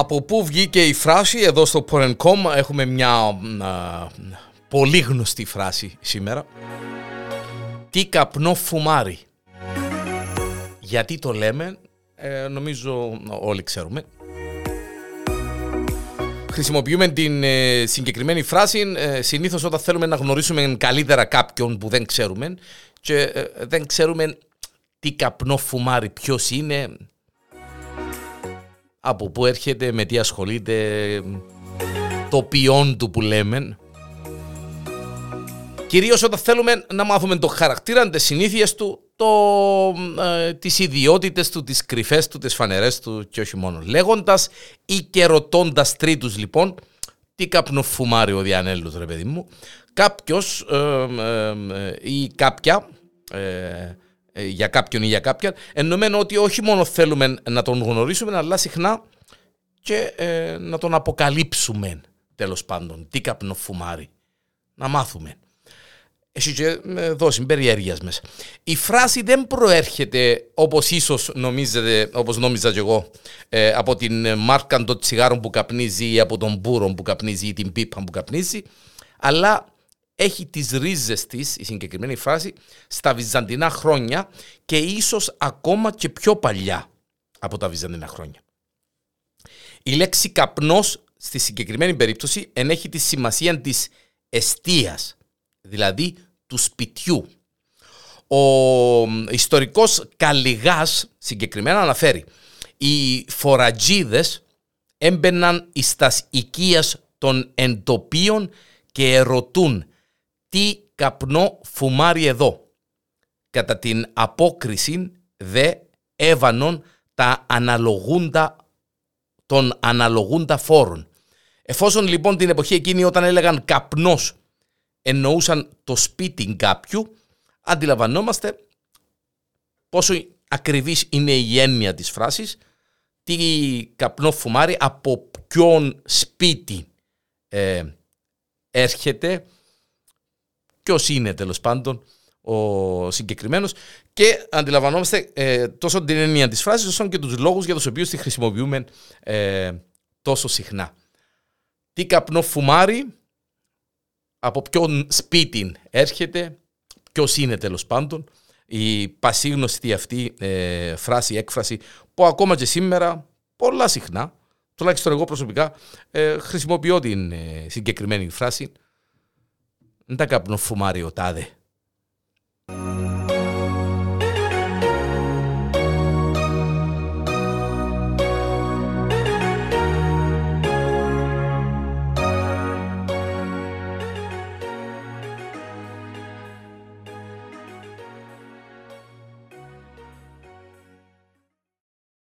Από πού βγήκε η φράση, εδώ στο Porencom έχουμε μια α, πολύ γνωστή φράση σήμερα. Τι καπνό φουμάρι. Γιατί το λέμε, ε, νομίζω όλοι ξέρουμε. Χρησιμοποιούμε την ε, συγκεκριμένη φράση ε, συνήθως όταν θέλουμε να γνωρίσουμε καλύτερα κάποιον που δεν ξέρουμε και ε, δεν ξέρουμε τι καπνό φουμάρι, ποιος είναι, από πού έρχεται, με τι ασχολείται, το ποιόν του που λέμε. Κυρίως όταν θέλουμε να μάθουμε το χαρακτήρα, τις συνήθειες του, το, ε, τις ιδιότητες του, τις κρυφές του, τις φανερές του και όχι μόνο. Λέγοντας ή και ρωτώντας τρίτους λοιπόν, τι καπνοφουμάρει ο Διανέλους ρε παιδί μου, κάποιος ε, ε, ε ή κάποια ε, ε, για κάποιον ή για κάποιον, εννομένο ότι όχι μόνο θέλουμε να τον γνωρίσουμε, αλλά συχνά και ε, να τον αποκαλύψουμε τέλος πάντων. Τι καπνοφουμάρει. Να μάθουμε. Έχει και ε, δώσει περιέργεια μέσα. Η φράση δεν προέρχεται όπως ίσως νομίζετε, όπως νόμιζα και εγώ, από την μάρκα των τσιγάρων που καπνίζει ή από τον μπούρο που καπνίζει ή την πίπα που καπνίζει, αλλά έχει τις ρίζες της, η συγκεκριμένη φράση, στα βυζαντινά χρόνια και ίσως ακόμα και πιο παλιά από τα βυζαντινά χρόνια. Η λέξη καπνός στη συγκεκριμένη περίπτωση ενέχει τη σημασία της εστίας, δηλαδή του σπιτιού. Ο ιστορικός Καλλιγάς συγκεκριμένα αναφέρει οι φορατζίδες έμπαιναν εις τας οικίας των εντοπίων και ερωτούν τι καπνό φουμάρει εδώ; Κατά την απόκριση δε έβανον τα αναλογούντα των αναλογούντα φόρων. Εφόσον λοιπόν την εποχή εκείνη όταν έλεγαν καπνός εννοούσαν το σπίτι κάποιου, αντιλαμβανόμαστε πόσο ακριβής είναι η έννοια της φράσης, τι καπνό φουμάρει, από ποιον σπίτι ε, έρχεται, ποιος είναι τέλος πάντων ο συγκεκριμένος. Και αντιλαμβανόμαστε ε, τόσο την έννοια της φράσης όσο και τους λόγους για τους οποίους τη χρησιμοποιούμε ε, τόσο συχνά. Τι καπνό φουμάρι, από ποιον σπίτι έρχεται, ποιος είναι τέλος πάντων, η πασίγνωστη αυτή ε, φράση, έκφραση που ακόμα και σήμερα πολλά συχνά, τουλάχιστον εγώ προσωπικά, χρησιμοποιώ την συγκεκριμένη φράση δεν τα καπνοφουμάρει ο τάδε.